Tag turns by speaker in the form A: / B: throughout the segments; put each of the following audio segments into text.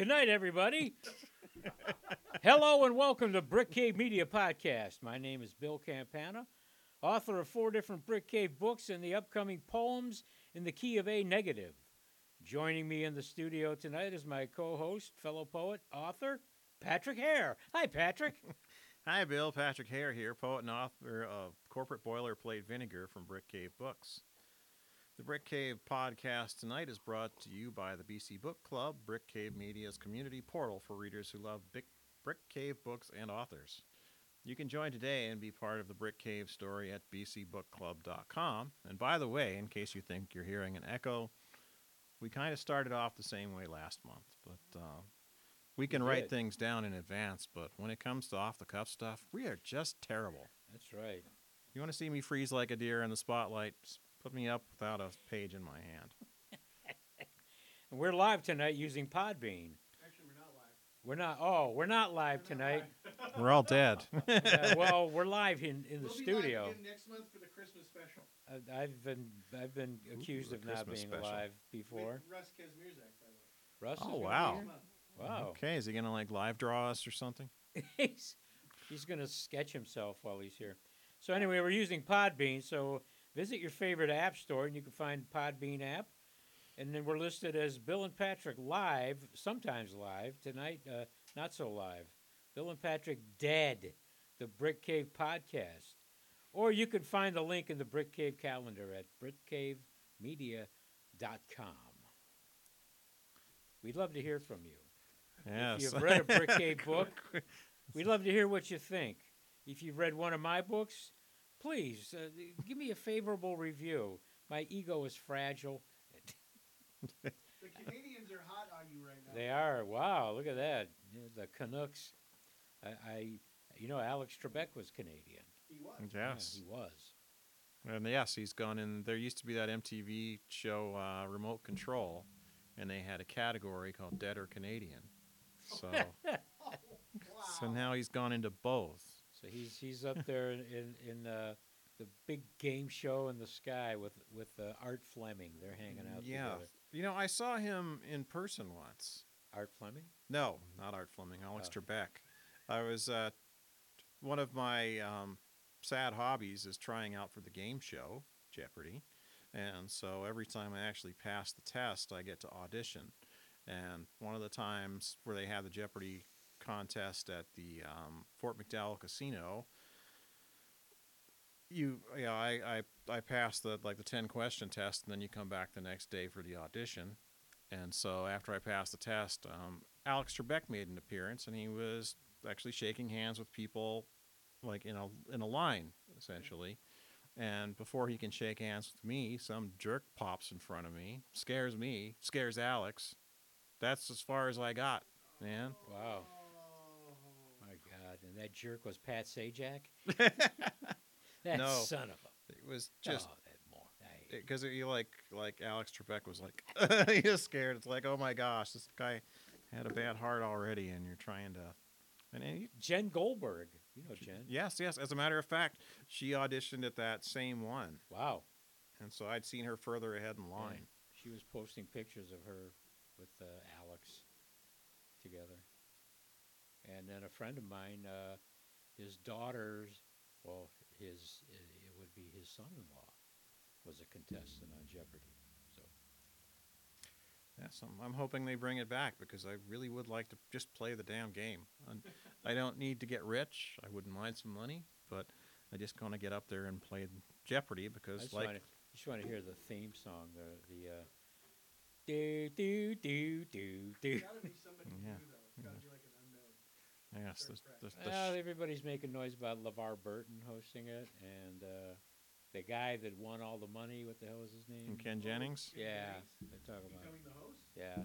A: Good night, everybody. Hello and welcome to Brick Cave Media Podcast. My name is Bill Campana, author of four different Brick Cave books and the upcoming Poems in the Key of A Negative. Joining me in the studio tonight is my co host, fellow poet, author, Patrick Hare. Hi, Patrick.
B: Hi, Bill. Patrick Hare here, poet and author of Corporate Boilerplate Vinegar from Brick Cave Books. The Brick Cave podcast tonight is brought to you by the BC Book Club, Brick Cave Media's community portal for readers who love Bic- Brick Cave books and authors. You can join today and be part of the Brick Cave story at bcbookclub.com. And by the way, in case you think you're hearing an echo, we kind of started off the same way last month, but uh, we can write things down in advance. But when it comes to off the cuff stuff, we are just terrible.
A: That's right.
B: You want to see me freeze like a deer in the spotlight? Just put me up without a page in my hand.
A: And we're live tonight using Podbean.
C: Actually, we're not live.
A: We're not, oh, we're not live
C: We're not
A: tonight.
C: live.
B: We're all dead.
A: Uh, well, we're live in, in the
C: We'll be
A: studio.
C: live again next month for the Christmas special.
A: I- I've been I've been accused
B: the
A: of not being
B: special.
A: alive before.
C: With Russ Kazmierzak, by the way.
A: Russ.
B: Oh,
A: gonna
B: wow.
A: here?
C: Next month.
A: Wow.
B: okay, is he gonna like live draw us or something?
A: he's he's gonna sketch himself while he's here. So anyway, we're using Podbean. So visit your favorite app store and you can find Podbean app. And then we're listed as Bill and Patrick live, sometimes live tonight, uh, not so live. Bill and Patrick dead, the Brick Cave podcast. Or you can find the link in the Brick Cave calendar at brickcavemedia.com. We'd love to hear from you.
B: Yes.
A: If you've read a Brick Cave book, we'd love to hear what you think. If you've read one of my books, please uh, give me a favorable review. My ego is fragile.
C: The Canadians are hot on you right now.
A: They are. Wow, look at that. The Canucks. I, I you know, Alex Trebek was Canadian.
C: He was.
A: Yeah,
B: yes.
A: he was.
B: And yes, he's gone in. There used to be that MTV show, uh, Remote Control, and they had a category called Dead or Canadian. So,
C: Oh, wow.
B: so now he's gone into both.
A: So he's he's up there in in, uh, the big game show in the sky with with uh, Art Fleming. They're hanging out
B: Yeah.
A: together.
B: You know, I saw him in person once.
A: Art Fleming.
B: No, not Art Fleming. Alex
A: Oh.
B: Trebek. I was uh, one of my um, sad hobbies is trying out for the game show Jeopardy, and so every time I actually pass the test, I get to audition. And one of the times where they had the Jeopardy contest at the um, Fort McDowell Casino, you yeah I, I I passed the like the ten question test, and then you come back the next day for the audition. And so after I passed the test, um, Alex Trebek made an appearance, and he was actually shaking hands with people, like in a in a line essentially. And before he can shake hands with me, some jerk pops in front of me, scares me, scares Alex. That's as far as I got, man.
A: Wow.
C: Oh.
A: My God! And that jerk was Pat Sajak. that
B: No.
A: son of a.
B: It was just
A: oh, that more.
B: Because you like like Alex Trebek was like he was scared. It's like oh my gosh, this guy had a bad heart already, and you're trying to. And
A: Jen Goldberg. You know Jen.
B: yes, yes. As a matter of fact, she auditioned at that same one,
A: Wow.
B: and so I'd seen her further ahead in line.
A: She was posting pictures of her with uh, Alex together. And then a friend of mine, uh, his daughter's, well, his it would be his son-in-law, was a contestant on Jeopardy. So
B: Yes, I'm, I'm hoping they bring it back because I really would like to just play the damn game. And I don't need to get rich. I wouldn't mind some money, but I just want to get up there and play Jeopardy
A: I
B: because
A: just
B: like
A: want to just want to hear the theme song, the the. Uh, do do do do do.
C: It's gotta be somebody
B: Yeah.
C: new, though. It's gotta be like an unknown.
B: Yes, the, the, the
A: Well, everybody's making noise about LeVar Burton hosting it, and uh, the guy that won all the money. What the hell was his name?
B: and Ken Jennings.
C: Ken
A: Yeah, they're talking about.
C: Becoming the host?
A: Yeah,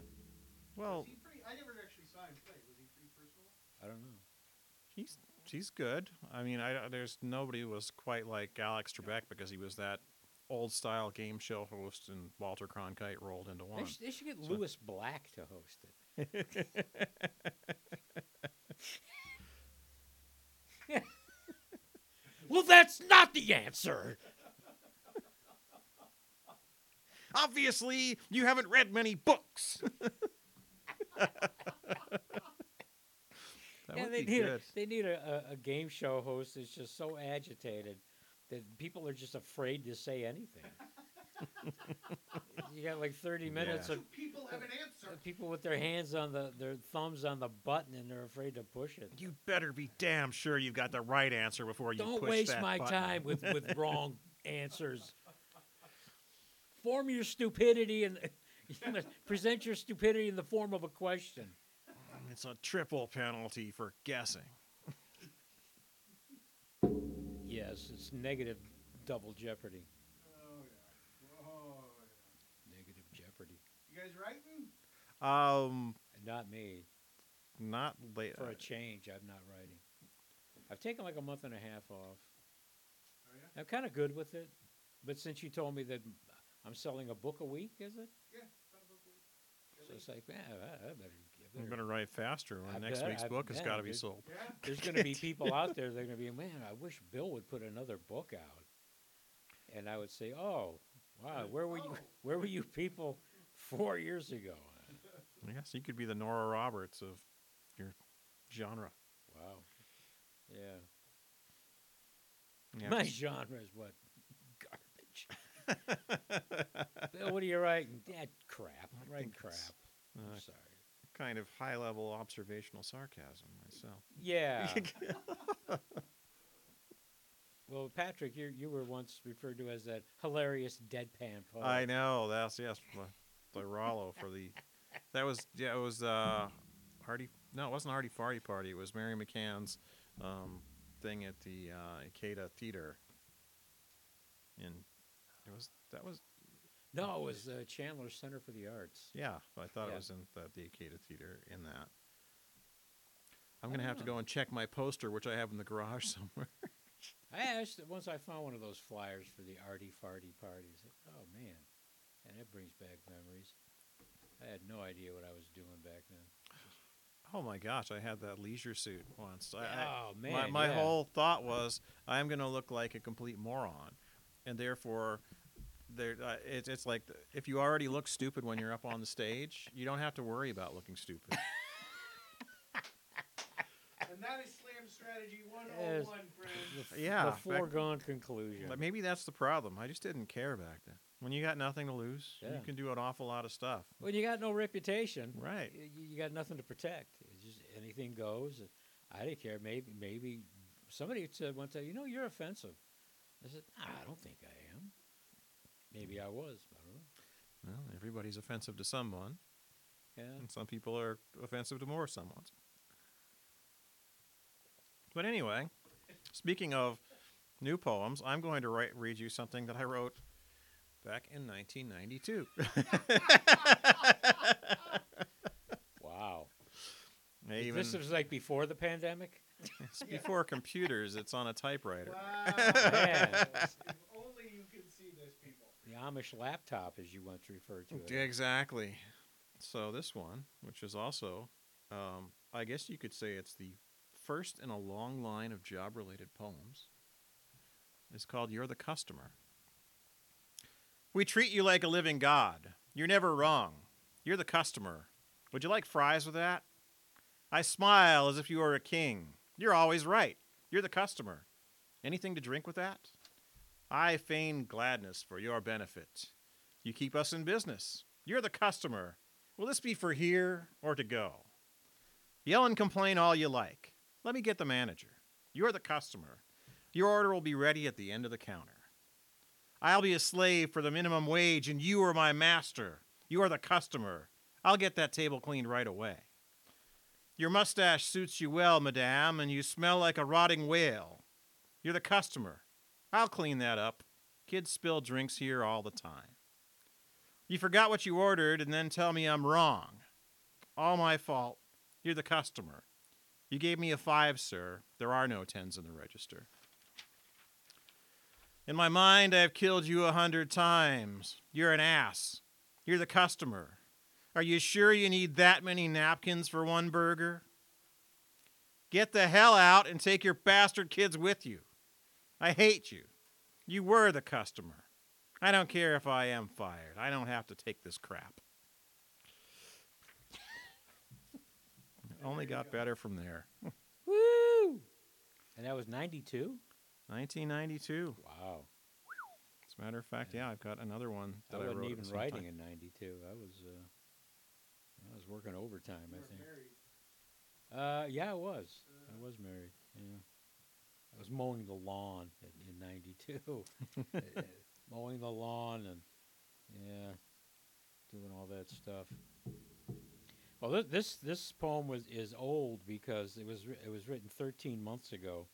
B: Well,
C: Was he pretty, I never actually saw him play. Was he pretty personal?
A: I don't know.
B: he's he's good. I mean, I there's nobody was quite like Alex Trebek because he was that old style game show host and Walter Cronkite rolled into
A: They,
B: one.
A: they should get
B: So-
A: Lewis Black to host it. well, that's not the answer.
B: Obviously, you haven't read many books.
A: they
B: be
A: need a, they need a, a, a game show host that's just so agitated that people are just afraid to say anything. You got like thirty minutes
B: Yeah.
A: of
C: People have an answer.
A: people with their hands on the their thumbs on the button and they're afraid to push it.
B: You better be damn sure you've got the right answer before you
A: Don't
B: push
A: waste
B: that
A: my
B: button.
A: time with, with wrong answers. Form your stupidity and present your stupidity in the form of a question.
B: It's a triple penalty for guessing.
A: Yes, it's negative double jeopardy.
C: Oh yeah. Oh yeah.
A: Negative jeopardy.
C: You guys writing?
B: Um,
A: Not me.
B: not late.
A: For a change, I'm not writing. I've taken like a month and a half off.
C: Oh yeah.
A: I'm kind of good with it. But since you told me that I'm selling a book a week, is it?
C: Yeah. About a book a week.
A: So it's like, man, I, I better. I
B: I'm gonna write faster when
A: I
B: next
A: bet-
B: week's
A: I
B: book has got to be sold.
C: Yeah.
A: there's going to be people out there that are going to be, man, I wish Bill would put another book out. And I would say, oh, wow, where were you?
C: Oh.
A: Where were you people four years ago?
B: Yes, you could be the Nora Roberts of your genre.
A: Wow, yeah.
B: Yeah,
A: My genre is what garbage. Bill, what are you writing? That crap. I'm writing crap. I'm
B: uh,
A: sorry.
B: kind of high level observational sarcasm myself.
A: Yeah. well, Patrick, you you were once referred to as that hilarious deadpan poet.
B: I know that's yes, the, the Rollo for the. That was yeah, it was uh, Hardy. No, it wasn't Hardy Farty Party. It was Mary McCann's um, thing at the uh, Ikeda Theater. And it was that was
A: No, it was uh, Chandler Center for the Arts.
B: yeah. I thought
A: Yeah.
B: it was in the, the Ikeda Theater in that. I'm gonna have to
A: Ah.
B: go and check my poster, which I have in the garage somewhere.
A: I asked once I found one of those flyers for the arty farty parties. Oh man, and it brings back memories. I had no idea what I was doing back then.
B: Oh my gosh, I had that leisure suit once. I, I,
A: oh man,
B: my my
A: yeah.
B: whole thought was I'm going to look like a complete moron, and therefore, there uh, it's it's like the- if you already look stupid when you're up on the stage, you don't have to worry about looking stupid.
C: And that is slam strategy 101, friends.
A: the, f-
B: Yeah,
A: the
B: back-
A: foregone conclusion.
B: But maybe that's the problem. I just didn't care back then. When you got nothing to lose, you can do an awful lot of stuff.
A: When you got no reputation,
B: Right.
A: You, you got nothing to protect. It's just anything goes. I didn't care. Maybe maybe somebody said one time, you know, you're offensive. I said, "Ah, I don't think I am. Maybe I was. I don't know.
B: Well, everybody's offensive to someone,
A: Yeah.
B: and some people are offensive to more someone's. But anyway, speaking of new poems, I'm going to write, read you something that I wrote back in 1992.
A: Wow.
B: Even,
A: This was like before the pandemic.
B: it's before computers. It's on a typewriter.
C: Wow.
A: Man.
C: if only you could see this, people.
A: The Amish laptop, as you once referred to it.
B: Exactly. So this one, which is also, um, I guess you could say it's the first in a long line of job-related poems, is called "You're the Customer." We treat you like a living god. You're never wrong. You're the customer. Would you like fries with that? I smile as if you were a king. You're always right. You're the customer. Anything to drink with that? I feign gladness for your benefit. You keep us in business. You're the customer. Will this be for here or to go? Yell and complain all you like. Let me get the manager. You're the customer. Your order will be ready at the end of the counter. I'll be a slave for the minimum wage, and you are my master. You are the customer. I'll get that table cleaned right away. Your mustache suits you well, madame, and you smell like a rotting whale. You're the customer. I'll clean that up. Kids spill drinks here all the time. You forgot what you ordered and then tell me I'm wrong. All my fault. You're the customer. You gave me a five, sir. There are no tens in the register. In my mind, I have killed you a hundred times. You're an ass. You're the customer. Are you sure you need that many napkins for one burger? Get the hell out and take your bastard kids with you. I hate you. You were the customer. I don't care if I am fired. I don't have to take this crap. It only got better from there.
A: Woo! And that was 92?
B: 1992.
A: Wow.
B: As a matter of fact, yeah, I've got another one that
A: I
B: I,
A: wasn't
B: wrote at
A: even
B: the same
A: writing
B: time.
A: in 92. I was uh, I was working overtime,
C: You
A: I think.
C: married.
A: Uh, yeah, I was. I
C: Uh,
A: was married. Yeah. I was mowing the lawn in, in 92. Uh, uh, mowing the lawn and yeah, doing all that stuff. Well, thi- this this poem was is old because it was wri- it was written 13 months ago.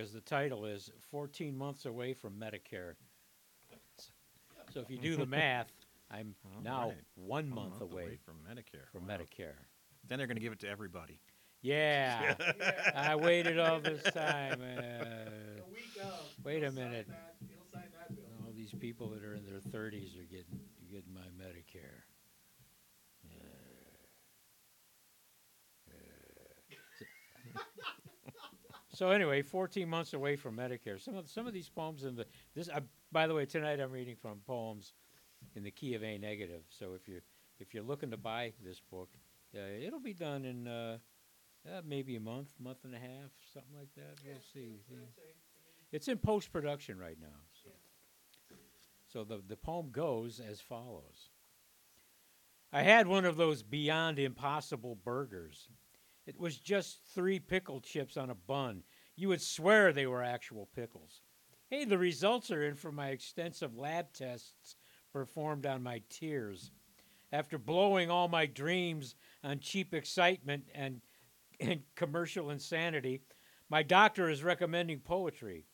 A: Because the title is 14 months away from Medicare. So if you do the math, I'm
B: All
A: now
B: right.
A: one
B: One
A: month, away,
B: from Medicare.
A: from
B: Wow.
A: Medicare.
B: Then they're going to give it to everybody.
A: Yeah.
C: Yeah.
A: I waited all this time.
C: A
A: Uh,
C: week of.
A: wait
C: he'll
A: a
C: sign
A: minute.
C: that- sign that bill.
A: all these people that are in their 30s are getting getting my Medicare. So anyway, 14 months away from Medicare. Some of some of these poems in the this. Uh, by the way, tonight I'm reading from poems in the key of A negative. So if you if you're looking to buy this book, uh, it'll be done in uh, uh, maybe a month, month and a half, something like that.
C: Yeah,
A: We'll see. yeah.
C: I'm. I mean,
A: It's in post production right now. So, so the, the poem goes as follows I had one of those beyond impossible burgers. It was just three pickle chips on a bun. You would swear they were actual pickles. Hey, the results are in from my extensive lab tests performed on my tears. After blowing all my dreams on cheap excitement and, and commercial insanity, my doctor is recommending poetry.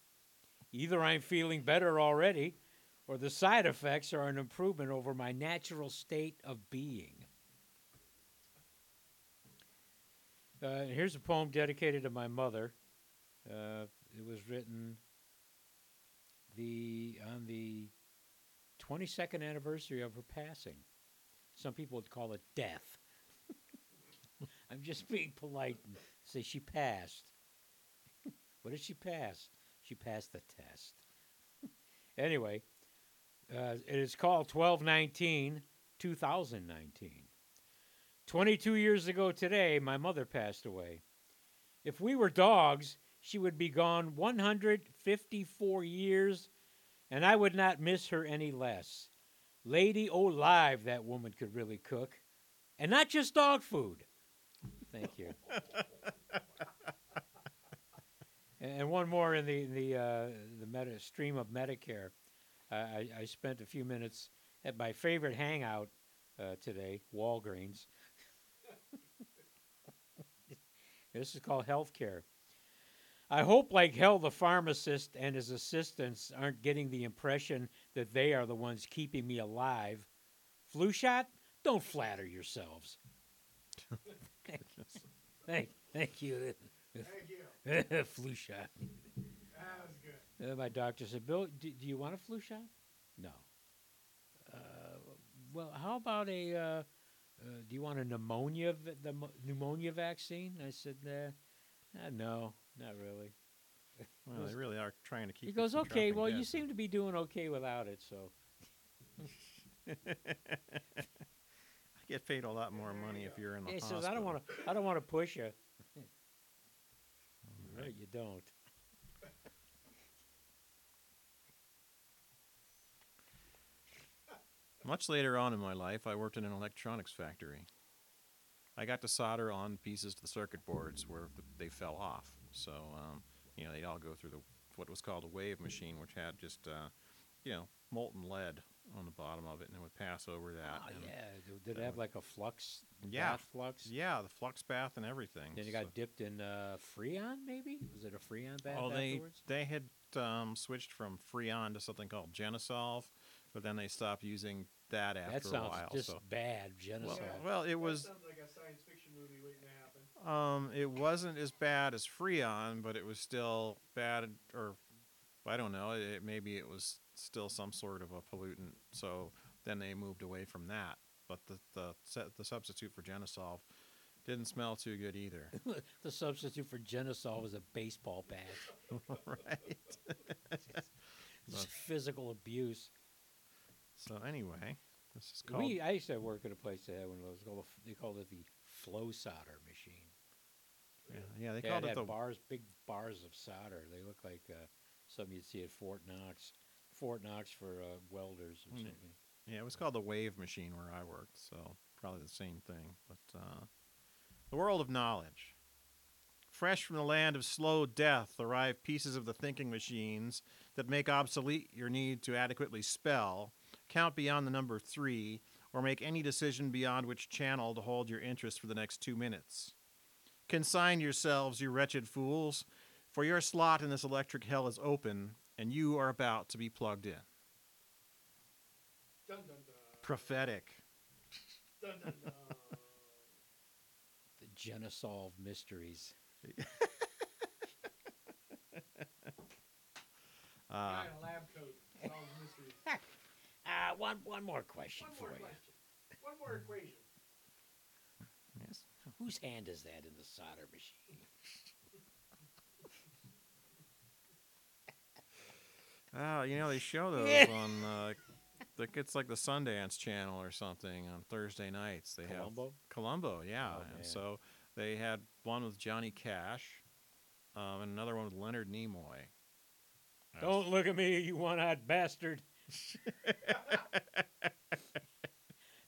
A: Either I'm feeling better already, or the side effects are an improvement over my natural state of being. Uh, here's a poem dedicated to my mother. Uh, it was written the on the 22nd anniversary of her passing. Some people would call it death. I'm just being polite and say she passed. what did she pass? She passed the test. anyway, uh, it is called 1219 2019. 22 years ago today, my mother passed away. If we were dogs, she would be gone 154 years, and I would not miss her any less. Lady O Live, that woman could really cook. And not just dog food. Thank you. and one more in the the uh, the meta stream of Medicare. Uh, I, I spent a few minutes at my favorite hangout uh, today, Walgreens. this is called healthcare. I hope, like hell, the pharmacist and his assistants aren't getting the impression that they are the ones keeping me alive. Flu shot? Don't flatter yourselves. thank, thank, thank you.
C: Thank you.
A: flu shot.
C: That was good.
A: Uh, my doctor said, Bill, do, do you want a flu shot? No. Uh, well, how about a, uh, uh, do you want a pneumonia, the pneumonia vaccine? I said, uh, no, not really.
B: Well, they really are trying to keep.
A: He goes, okay, well, you seem to be doing okay without it, so.
B: I get paid a lot more money if you're in the
A: He
B: hospital.
A: says, I don't want to, I don't want to push you. right, you don't.
B: Much later on in my life, I worked in an electronics factory. I got to solder on pieces to the circuit boards where they fell off. So, um, you know, they'd all go through the what was called a wave machine, which had just, uh, you know, molten lead on the bottom of it, and it would pass over that.
A: Oh,
B: and-
A: yeah. Did- Did it have
B: would-
A: like a flux?
B: Yeah.
A: bath flux?
B: Yeah, the flux bath and everything.
A: Then you
B: so-
A: got dipped in uh, Freon, maybe? Was it a Freon bath
B: Oh, they
A: afterwards?
B: they had um, switched from Freon to something called Gensolve, but then they stopped using that after
A: That sounds
B: a while.
A: just
B: so
A: bad, Gensolve.
B: well,
C: Yeah.
B: well, it
C: That
B: was
C: sounds like a science fiction movie waiting to happen.
B: Um, it wasn't as bad as Freon, but it was still bad, or I don't know. It, maybe it was still some sort of a pollutant. So then they moved away from that. But the the the substitute for Gensolve didn't smell too good either.
A: the substitute for Gensolve was a baseball bat.
B: right.
A: It's physical abuse.
B: So anyway, this is called.
A: We I used to work at a place that had one of those. Called a f they called it the flow solder machine.
B: Yeah, yeah they
A: Yeah,
B: called
A: it
B: the
A: bars, big bars of solder. They look like uh, something you'd see at Fort Knox. Fort Knox for uh, welders or
B: Hmm.
A: something.
B: yeah, it was called the wave machine where I worked, so probably the same thing. But uh, the world of knowledge. Fresh from the land of slow death arrive pieces of the thinking machines that make obsolete your need to adequately spell, count beyond the number three, or make any decision beyond which channel to hold your interest for the next two minutes. Consign yourselves, you wretched fools, for your slot in this electric hell is open, and you are about to be plugged in.
C: Dun dun dun.
B: Prophetic.
C: Dun dun dun.
A: The Gensolve mysteries.
B: Uh,
C: Guy in a lab coat.
A: Uh, one one more question
C: One
A: for
C: more
A: you.
C: question. One more equation.
B: yes.
A: Whose hand is that in the solder machine?
B: Oh, you know they show those on. Uh, like it's like the Sundance Channel or something on Thursday nights. They have Columbo, yeah.
A: Oh,
B: and so they had one with Johnny Cash, um, and another one with Leonard Nimoy. I was-
A: Don't look at me, you one-eyed bastard.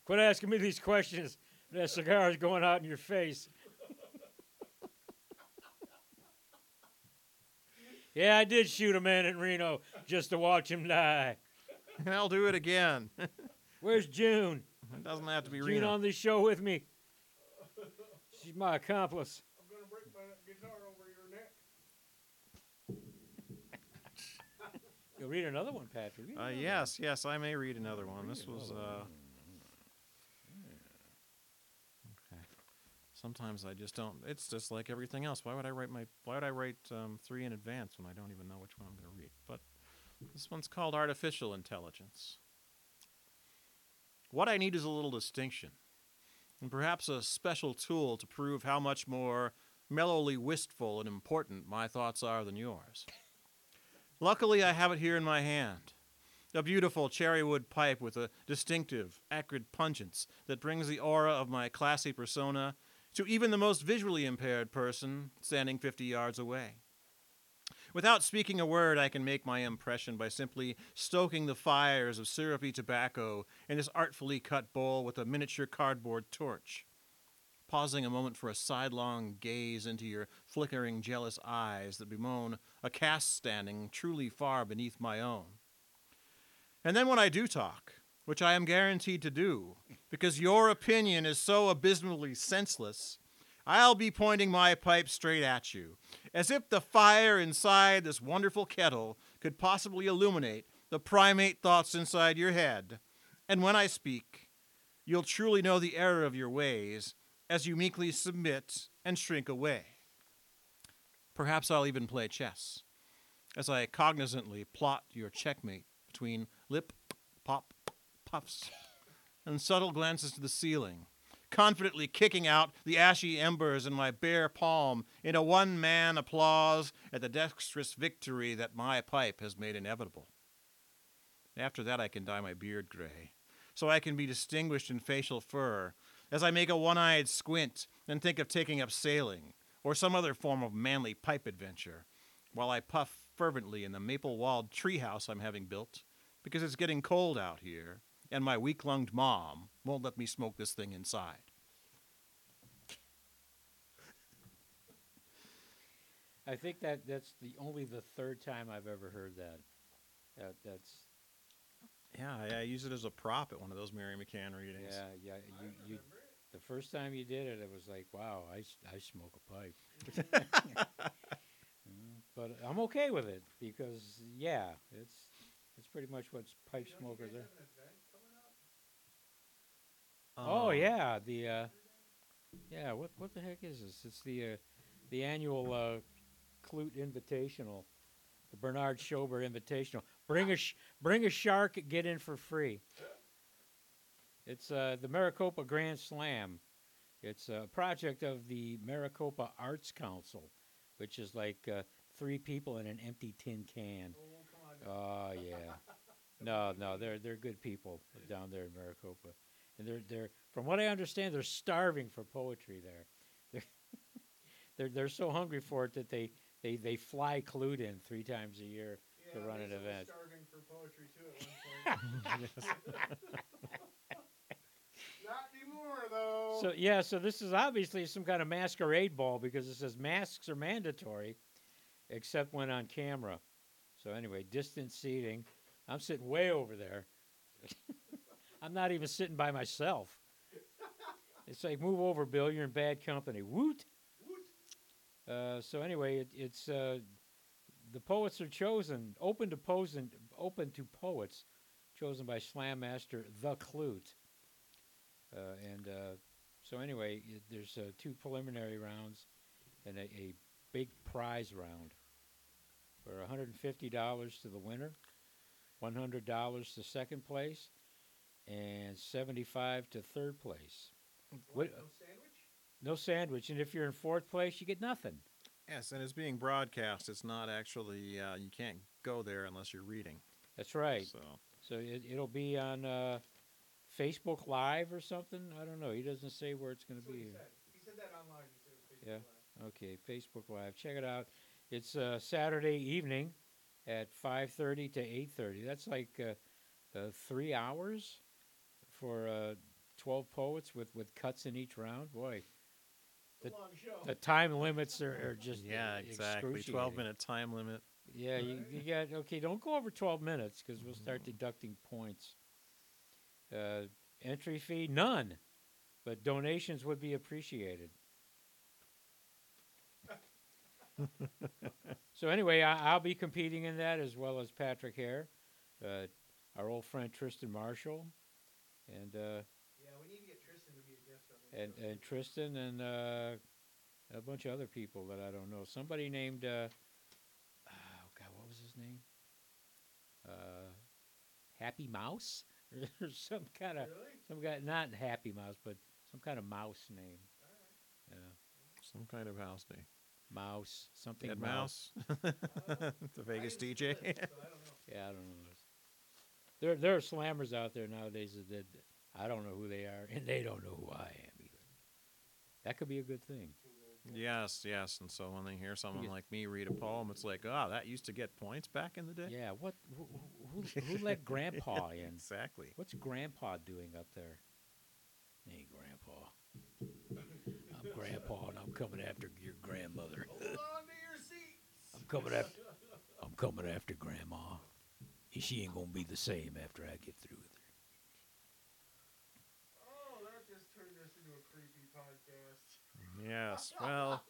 A: Quit asking me these questions. That cigar is going out in your face. yeah, I did shoot a man in Reno just to watch him die.
B: And I'll do it again.
A: Where's June?
B: It doesn't have to be Reno.
A: June
B: Reno.
A: on this show with me. She's my accomplice.
C: I'm gonna break my guitar over your neck.
A: You'll read another one, Patrick. Read
B: Uh,
A: another one.
B: yes, yes, I may read another one. This
A: Read
B: was.
A: another
B: Uh,
A: one.
B: Sometimes I just don't. It's just like everything else. Why would I write my? Why would I write um, three in advance when I don't even know which one I'm going to read? But this one's called artificial intelligence. What I need is a little distinction, and perhaps a special tool to prove how much more mellowly wistful and important my thoughts are than yours. Luckily, I have it here in my hand. A beautiful cherrywood pipe with a distinctive, acrid pungence that brings the aura of my classy persona to even the most visually impaired person standing 50 yards away. Without speaking a word, I can make my impression by simply stoking the fires of syrupy tobacco in this artfully cut bowl with a miniature cardboard torch. Pausing a moment for a sidelong gaze into your flickering, jealous eyes that bemoan a caste standing truly far beneath my own. And then when I do talk, which I am guaranteed to do, because your opinion is so abysmally senseless, I'll be pointing my pipe straight at you, as if the fire inside this wonderful kettle could possibly illuminate the primate thoughts inside your head. And when I speak, you'll truly know the error of your ways as you meekly submit and shrink away. Perhaps I'll even play chess, as I cognizantly plot your checkmate between lip puffs and subtle glances to the ceiling, confidently kicking out the ashy embers in my bare palm in a one man applause at the dexterous victory that my pipe has made inevitable. After that, I can dye my beard gray, so I can be distinguished in facial fur as I make a one eyed squint and think of taking up sailing or some other form of manly pipe adventure, while I puff fervently in the maple walled treehouse I'm having built because it's getting cold out here and my weak lunged mom won't let me smoke this thing inside.
A: I think that that's the only the third time I've ever heard that. That that's
B: Yeah, I, I use it as a prop at one of those Mary McCann readings.
A: yeah yeah you you the first time you did it it was like wow I, I smoke a pipe. Mm, but I'm okay with it because yeah it's it's pretty much what pipe smokers are.
C: have an event coming up?
A: Oh
B: Um,
A: yeah, the uh, yeah. What what the heck is this? It's the uh, the annual uh, Clute Invitational, the Bernard Schober Invitational. Bring a sh- bring a shark, get in for free. It's uh, the Maricopa Grand Slam. It's a project of the Maricopa Arts Council, which is like uh, three people in an empty tin can.
C: Oh, come on.
A: Oh yeah. No, no, they're they're good people down there in Maricopa, and they're they're from what I understand they're starving for poetry there. They're they're they're so hungry for it that they they they fly Clute in three times a year.
C: Yeah,
A: run an event.
C: starving for poetry too at one point. Not anymore though.
A: So yeah, so this is obviously some kind of masquerade ball because it says masks are mandatory, except when on camera. So anyway, distance seating. I'm sitting way over there. I'm not even sitting by myself. It's like move over, Bill. You're in bad company. Woot.
C: Woot.
A: Uh, so anyway, it, it's uh, the poets are chosen, open to pose and open to poets, chosen by Slam Master the Clute. Uh, and uh, so anyway, it, there's uh, two preliminary rounds and a, a big prize round for $150 to the winner, $100 to second place, and 75 to third place.
C: What, no sandwich?
A: No sandwich, and if you're in fourth place, you get nothing.
B: Yes, and it's being broadcast. It's not actually uh, you can't go there unless you're reading.
A: That's right.
B: So
A: So it, it'll be on uh, Facebook Live or something. I don't know. He doesn't say where it's going to be.
C: he said. He said that online. He said it
A: Yeah.
C: Live.
A: Okay, Facebook Live. Check it out. It's uh, Saturday evening at 5:30 to 8:30. That's like uh, uh, three hours for uh, 12 poets with, with cuts in each round. Boy, The- the time limits are, are just
B: yeah, exactly. Twelve minute time limit.
A: Yeah, you, you got okay. Don't go over twelve minutes because we'll start deducting points. Uh, entry fee none, but donations would be appreciated. so anyway, I, I'll be competing in that as well as Patrick Hare, uh, our old friend Tristan Marshall, and uh,
C: yeah, we need to get Tristan to be a guest on this.
A: and
C: show.
A: and Tristan and uh, a bunch of other people that I don't know. Somebody named uh, oh god, what was his name? Uh, Happy Mouse or some kind of
C: really?
A: some guy not Happy Mouse, but some kind of mouse name.
C: All right.
A: Yeah,
B: Some kind of house name.
A: mouse something
B: Dead
A: mouse.
B: mouse.
C: Uh,
B: the Vegas
C: didn't see the
B: DJ.
C: list, so I don't know.
A: Yeah, I don't know. This. There there are slammers out there nowadays that, that I don't know who they are, and they don't know who I am either. That could be a good thing.
B: yes, yes. And so when they hear someone
A: get-
B: like me read a poem, it's like, oh, that used to get points back in the day.
A: Yeah, what who, who, who let Grandpa in?
B: Exactly.
A: What's Grandpa doing up there? Hey, Grandpa. I'm Grandpa, and I'm coming after your grandmother.
C: Hold on to your seats.
A: I'm coming after. I'm coming after Grandma. She ain't gonna be the same after I get through with her.
C: Oh, that just turned us into a creepy podcast.
B: Yes. Well,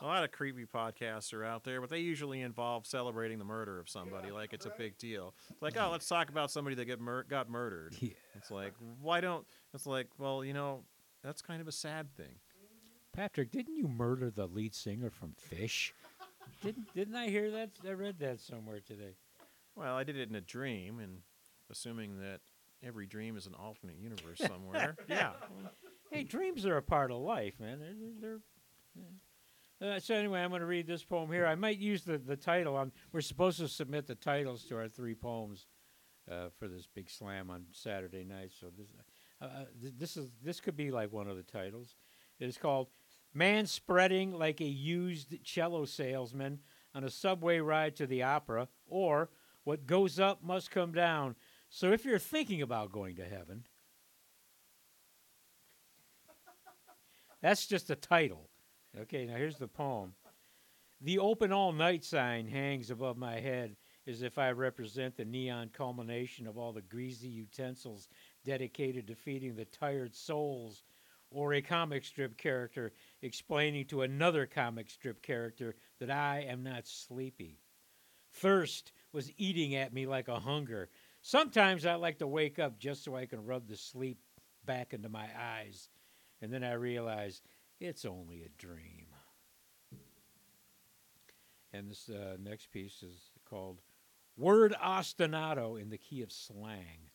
B: a lot of creepy podcasts are out there, but they usually involve celebrating the murder of somebody,
C: Yeah,
B: like it's a big deal. It's like, oh, let's talk about somebody that get mur- got murdered.
A: Yeah.
B: It's like, why don't? It's like, well, you know, that's kind of a sad thing. Mm-hmm.
A: Patrick, didn't you murder the lead singer from Fish? didn't Didn't I hear that? I read that somewhere today.
B: Well, I did it in a dream, and assuming that every dream is an alternate universe somewhere. yeah.
A: Hey, dreams are a part of life, man. They're, they're, they're- uh, so anyway, I'm going to read this poem here. I might use the, the title. On, we're supposed to submit the titles to our three poems uh, for this big slam on Saturday night. So this uh, uh, th- this is this could be like one of the titles. It is called "Man Spreading Like a Used Cello Salesman on a Subway Ride to the Opera," or "What Goes Up Must Come Down." So if you're thinking about going to heaven. That's just a title. Okay, now here's the poem. The open all night sign hangs above my head as if I represent the neon culmination of all the greasy utensils dedicated to feeding the tired souls, or a comic strip character explaining to another comic strip character that I am not sleepy. Thirst was eating at me like a hunger. Sometimes I like to wake up just so I can rub the sleep back into my eyes. And then I realize it's only a dream. And this uh, next piece is called Word Ostinato in the Key of Slang.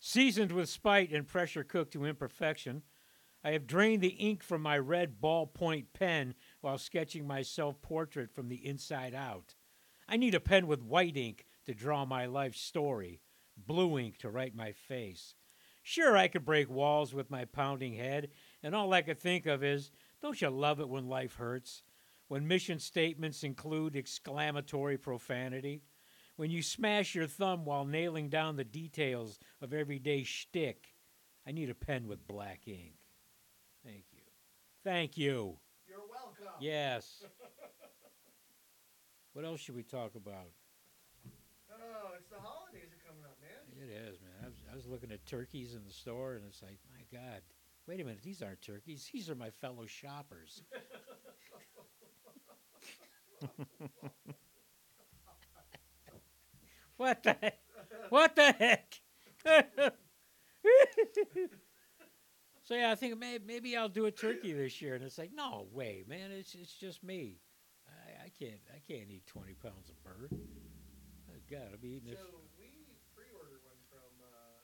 A: Seasoned with spite and pressure cooked to imperfection, I have drained the ink from my red ballpoint pen while sketching my self portrait from the inside out. I need a pen with white ink to draw my life story, blue ink to write my face, Sure, I could break walls with my pounding head, and all I could think of is, don't you love it when life hurts? When mission statements include exclamatory profanity? When you smash your thumb while nailing down the details of everyday shtick? I need a pen with black ink. Thank you. Thank you.
C: You're welcome.
A: Yes. what else should we talk about?
C: Oh, it's the holidays are coming up, man.
A: It is, man. I was, I was looking at turkeys in the store, and it's like, my God, wait a minute, these aren't turkeys. These are my fellow shoppers. what the heck? What the heck? so yeah, I think maybe, maybe I'll do a turkey this year, and it's like, no way, man. It's it's just me. I, I can't I can't eat twenty pounds of bird. Oh, God, I'll be eating it.
C: So we pre-ordered one from. Uh,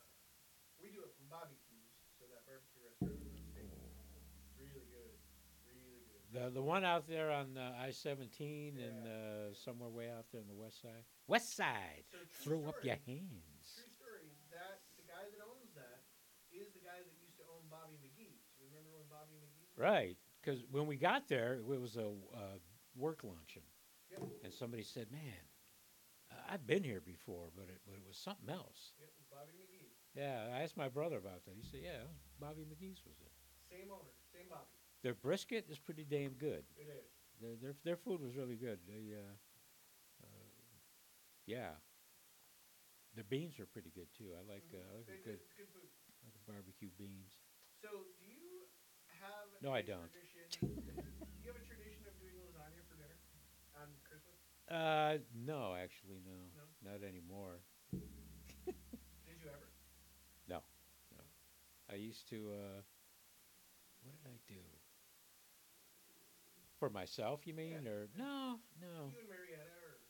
C: we do it from Bobby Q's, so that barbecue restaurant in upstate. Really good, really good.
A: The the one out there on uh, I seventeen and uh, somewhere way out there on the west side. West side.
C: So true
A: Throw up your hands.
C: True story. That the guy that owns that is the guy that used to own Bobby McGee's. Remember when Bobby McGee's?
A: Right, because when we got there, it was a uh, work luncheon,
C: Yep.
A: and somebody said, "Man, I've been here before, but it but it was something else."
C: Yep, it was Bobby McGee's.
A: Yeah, I asked my brother about that. He said, "Yeah, Bobby McGee's was it."
C: Same owner, same Bobby.
A: Their brisket is pretty damn good.
C: It is.
A: Their their their food was really good. They, uh, uh, yeah, their beans are pretty good too. I like uh, I like a
C: Good,
A: good
C: food.
A: like a barbecue beans.
C: So, do you have?
A: No,
C: a
A: I don't.
C: Tradition, do you have a tradition of doing lasagna for dinner on Christmas?
A: Uh, no, actually, no,
C: No?
A: not anymore.
C: Did you ever? No, no.
A: I used to. Uh, what did I do? For myself, you mean,
C: Yeah.
A: or no, no.
C: You and Marietta, or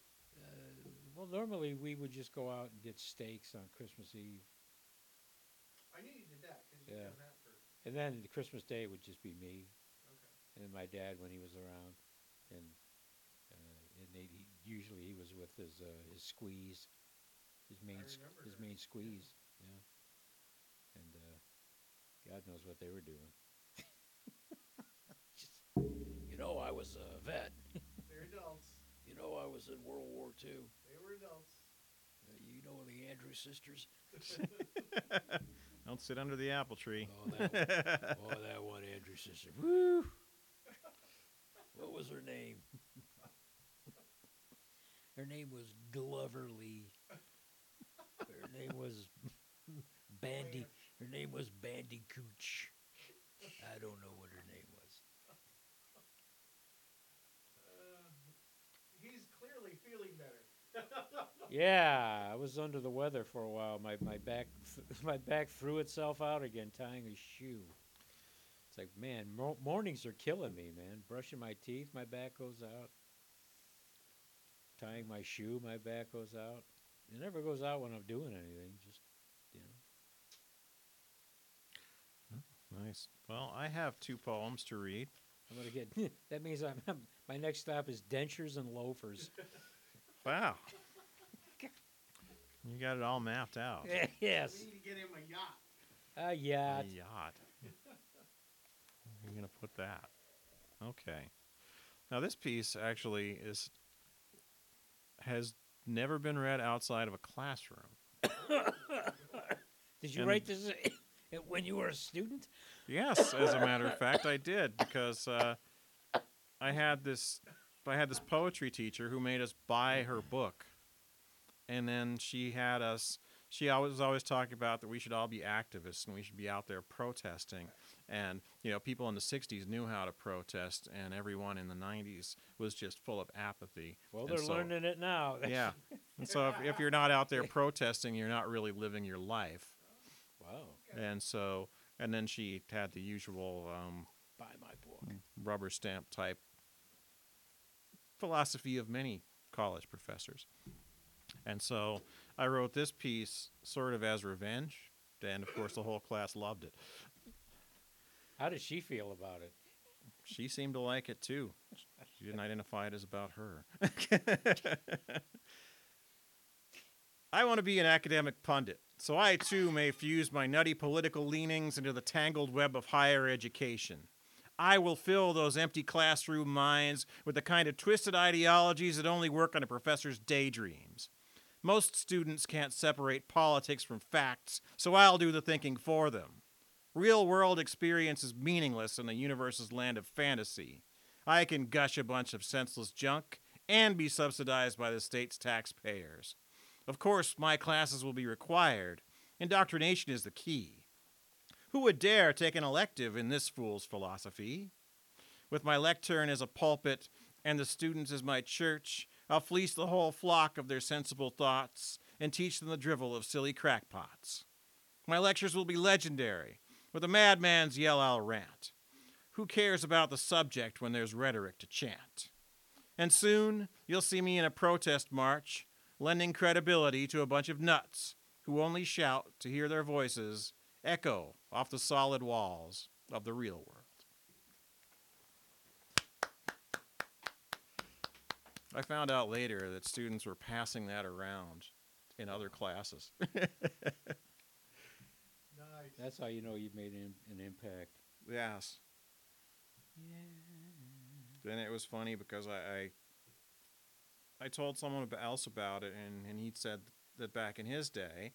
A: Uh, well, normally we would just go out and get steaks on Christmas Eve,
C: I knew you did that because
A: Yeah.
C: done that for.
A: and then the Christmas Day would just be me
C: Okay.
A: and my dad when he was around, and uh, and they, he, usually he was with his uh, his squeeze, his main s- his main squeeze, yeah, and uh, God knows what they were doing. Just, you know, I was a vet.
C: They're adults.
A: You know, I was in World War II.
C: They were adults.
A: Uh, you know the Andrews sisters?
B: Don't sit under the apple tree.
A: Oh, that, oh, that one Andrews sister. Woo! What was her name? Her name was Glover Lee. Her name was Bandy. Her name was Bandy Cooch. I don't know what her name was.
C: Uh, he's clearly feeling better.
A: Yeah, I was under the weather for a while. My my back my back threw itself out again tying a shoe. It's like, man, mo- mornings are killing me, man. Brushing my teeth, my back goes out. Tying my shoe, my back goes out. It never goes out when I'm doing anything. Just you know,
B: Nice. Well, I have two poems to read.
A: I'm gonna get. that means I'm, I'm. My next stop is dentures and loafers.
B: Wow. You got it all mapped out.
A: yes.
C: We need to get him a yacht.
A: Yeah.
B: A yacht. Where are you going to put that? Okay. Now this piece actually is has never been read outside of a classroom.
A: Did you
B: And-
A: write this when you were a student?
B: Yes, as a matter of fact, I did because uh, I had this I had this poetry teacher who made us buy her book, and then she had us. She always was always talking about that we should all be activists and we should be out there protesting. And you know, people in the '60s knew how to protest, and everyone in the '90s was just full of apathy.
A: Well,
B: And
A: they're
B: so-
A: learning it now.
B: Yeah. And so if, if you're not out there protesting, you're not really living your life.
A: Wow.
B: And so, and then she had the usual um,
A: Buy my book.
B: rubber stamp type philosophy of many college professors. And so I wrote this piece sort of as revenge. And of course, the whole class loved it.
A: How does she feel about it?
B: She seemed to like it too. She didn't identify it as about her. I want to be an academic pundit. so I too may fuse my nutty political leanings into the tangled web of higher education. I will fill those empty classroom minds with the kind of twisted ideologies that only work on a professor's daydreams. Most students can't separate politics from facts, so I'll do the thinking for them. Real world experience is meaningless in the universe's land of fantasy. I can gush a bunch of senseless junk and be subsidized by the state's taxpayers. Of course, my classes will be required. Indoctrination is the key. Who would dare take an elective in this fool's philosophy? With my lectern as a pulpit and the students as my church, I'll fleece the whole flock of their sensible thoughts and teach them the drivel of silly crackpots. My lectures will be legendary. With a madman's yell, I'll rant. Who cares about the subject when there's rhetoric to chant? And soon you'll see me in a protest march, lending credibility to a bunch of nuts who only shout to hear their voices echo off the solid walls of the real world. I found out later that students were passing that around in other classes.
C: Nice.
A: That's how you know you've made an, an impact.
B: yes. Yeah. Then it was funny because I, I I told someone else about it, and, and he said that back in his day,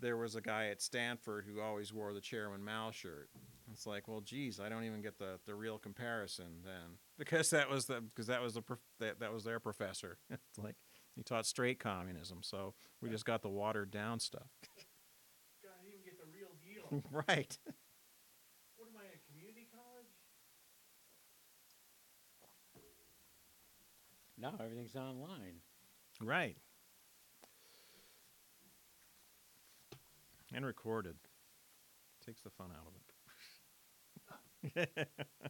B: there was a guy at Stanford who always wore the Chairman Mao shirt. It's like, well, geez, I don't even get the, the real comparison then, because that was the because that was the prof- that, that was their professor. it's like he taught straight communism, so we just got the watered down stuff.
C: God, I didn't even get the real deal.
B: right.
C: what am I, a community college?
A: Now everything's online.
B: Right. And recorded. Takes the fun out of it.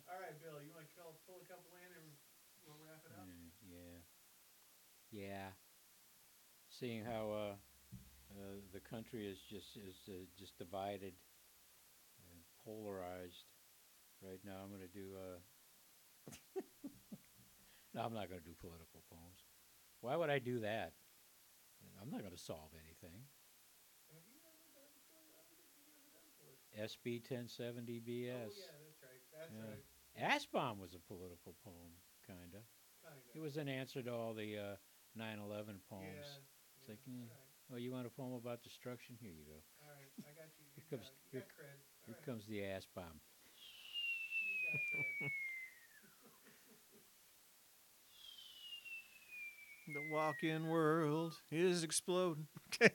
C: All right, Bill, you want to pull a couple in and we'll wrap it up?
A: Mm, yeah. Yeah. Seeing how uh, uh, the country is just is uh, just divided and polarized right now, I'm going to do. Uh, no, I'm not going to do political poems. Why would I do that? I'm not going to solve anything.
C: Have you ever done? I don't think you've ever done political.
A: SB 1070 BS.
C: Oh yeah, that's right. That's
A: Yeah.
C: right.
A: Ass Bomb was a political poem, kinda. It was an answer to all the uh, 9/11 poems.
C: Yeah.
A: It's like, eh.
C: right.
A: Oh, you want a poem about destruction? Here you go.
C: All right, I got you.
A: Here comes-
C: you
A: here-.
C: All
A: Here comes the ass bomb.
C: You got cred.
B: The walk-in world is exploding.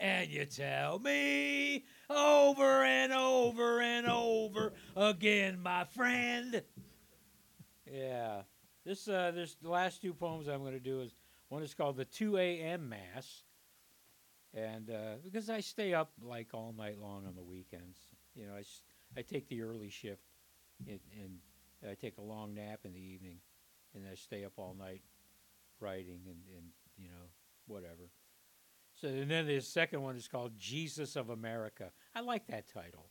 A: And you tell me over and over and over again, my friend. Yeah. This uh this the last two poems I'm gonna do is one is called the two AM Mass. And uh, because I stay up like all night long on the weekends, you know, I, s- I take the early shift and, and I take a long nap in the evening and I stay up all night writing and, and you know, whatever. So and then the second one is called Jesus of America. I like that title.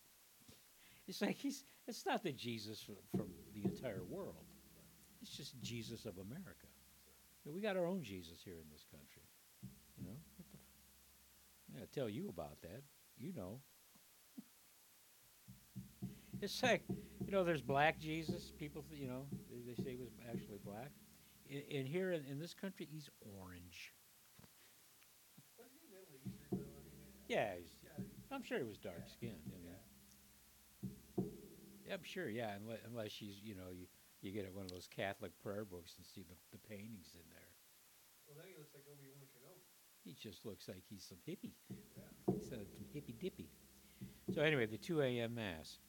A: It's like he's it's not the Jesus from, from the entire world. It's just Jesus of America. You know, we got our own Jesus here in this country. You know? What the f- yeah, tell you about that. You know. it's like, you know, there's black Jesus. People, you know, they, they say he was actually black. In, in here in, in this country, he's orange.
C: I
A: Yeah, he's. I'm sure he was dark skinned. I mean, yeah, I'm sure. Yeah, unless, unless she's, you know, you, you get one of those Catholic prayer books and see the, the paintings in there.
C: Well, then he looks like Obi Wan Kenobi.
A: He just looks like he's some hippie. He's some hippy dippy. So anyway, the 2 a.m. mass.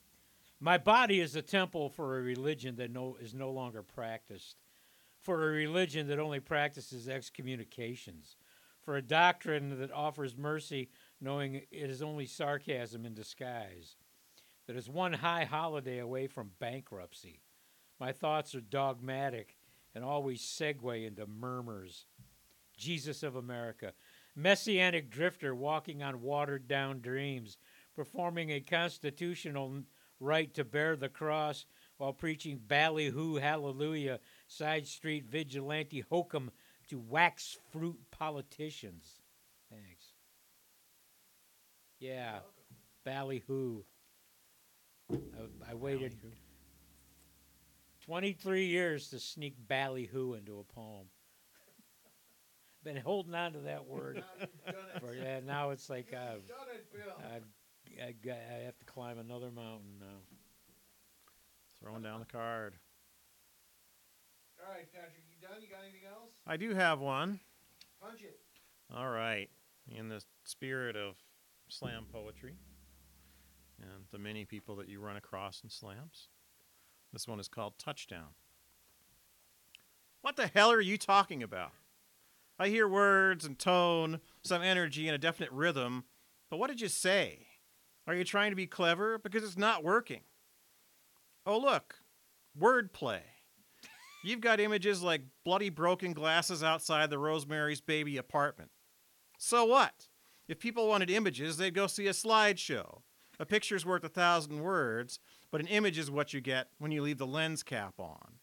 A: My body is a temple for a religion that no is no longer practiced, for a religion that only practices excommunications, for a doctrine that offers mercy, knowing it is only sarcasm in disguise, that is one high holiday away from bankruptcy. My thoughts are dogmatic and always segue into murmurs. Jesus of America, messianic drifter walking on watered down dreams, performing a constitutional right to bear the cross while preaching ballyhoo hallelujah, side street vigilante hokum to wax fruit politicians. Thanks.
C: Yeah,
A: ballyhoo. I, I waited 23 years to sneak ballyhoo into a poem. Been holding on to that word
C: Now you've done it.
A: for yeah. Now it's like uh,
C: You've done it, Bill.
A: I, I, got- I have to climb another mountain now.
B: Throwing down the card.
C: All right, Patrick, you done? You got anything else?
B: I do have one.
C: Punch it.
B: All right. In the spirit of slam poetry and the many people that you run across in slams, this one is called Touchdown. What the hell are you talking about? I hear words and tone, some energy, and a definite rhythm, but what did you say? Are you trying to be clever? Because it's not working. Oh, look, wordplay. You've got images like bloody broken glasses outside the Rosemary's Baby apartment. So what? If people wanted images, they'd go see a slideshow. A picture's worth a thousand words, but an image is what you get when you leave the lens cap on.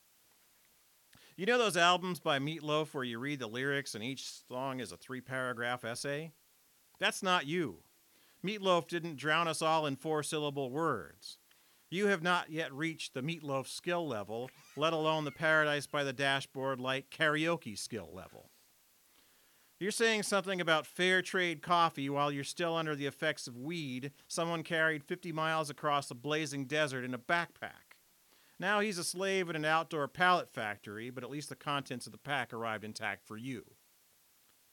B: You know those albums by Meatloaf where you read the lyrics and each song is a three paragraph essay? That's not you. Meatloaf didn't drown us all in four syllable words. You have not yet reached the Meatloaf skill level, let alone the Paradise by the Dashboard like karaoke skill level. You're saying something about fair trade coffee while you're still under the effects of weed someone carried 50 miles across a blazing desert in a backpack. Now he's a slave in an outdoor pallet factory, but at least the contents of the pack arrived intact for you.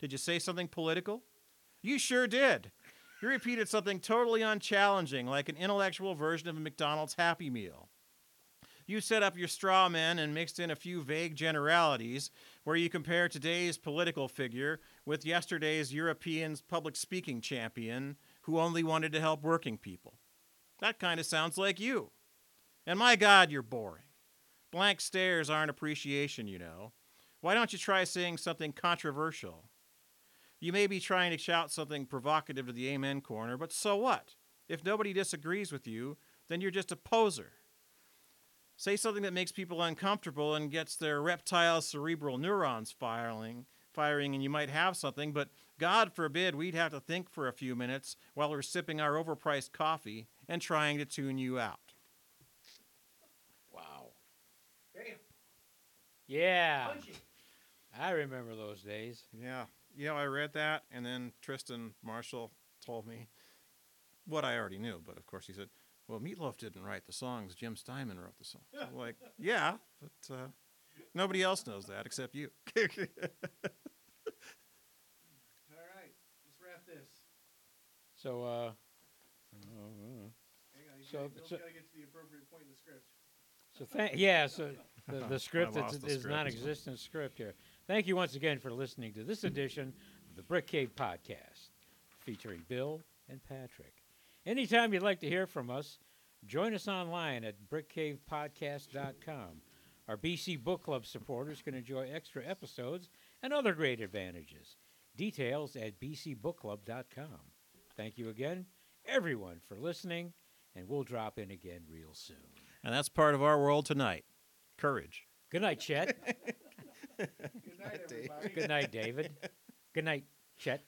B: Did you say something political? You sure did. You repeated something totally unchallenging, like an intellectual version of a McDonald's Happy Meal. You set up your straw men and mixed in a few vague generalities where you compare today's political figure with yesterday's European public speaking champion who only wanted to help working people. That kind of sounds like you. And my God, you're boring. Blank stares aren't appreciation, you know. Why don't you try saying something controversial? You may be trying to shout something provocative to the Amen corner, but so what? If nobody disagrees with you, then you're just a poser. Say something that makes people uncomfortable and gets their reptile cerebral neurons firing, firing, and you might have something, but God forbid we'd have to think for a few minutes while we're sipping our overpriced coffee and trying to tune you out.
A: Wow.
C: Bam.
A: Yeah,
C: Punch.
A: I remember those days.
B: Yeah. You know, I read that, and then Tristan Marshall told me what I already knew, but of course he said, well, Meatloaf didn't write the songs. Jim Steinman wrote the songs. I'm like, yeah, but uh, nobody else knows that except you.
C: All right. Let's wrap this.
A: So, uh, uh,
C: Hang on. You
A: So-
C: gotta,
A: so-
C: got to get to the appropriate point in the script.
A: so thank yeah. So the, the script
B: lost
A: is,
B: the
A: is
B: script.
A: non-existent script here. Thank you once again for listening to this edition of the Brick Cave Podcast, featuring Bill and Patrick. Anytime you'd like to hear from us, join us online at brickcavepodcast.com. Our BC Book Club supporters can enjoy extra episodes and other great advantages. Details at bcbookclub.com. Thank you again, everyone, for listening, and we'll drop in again real soon.
B: and that's part of our world tonight courage.
A: Good night, Chet.
C: Good night, everybody.
A: Good night, David. Good night, Chet.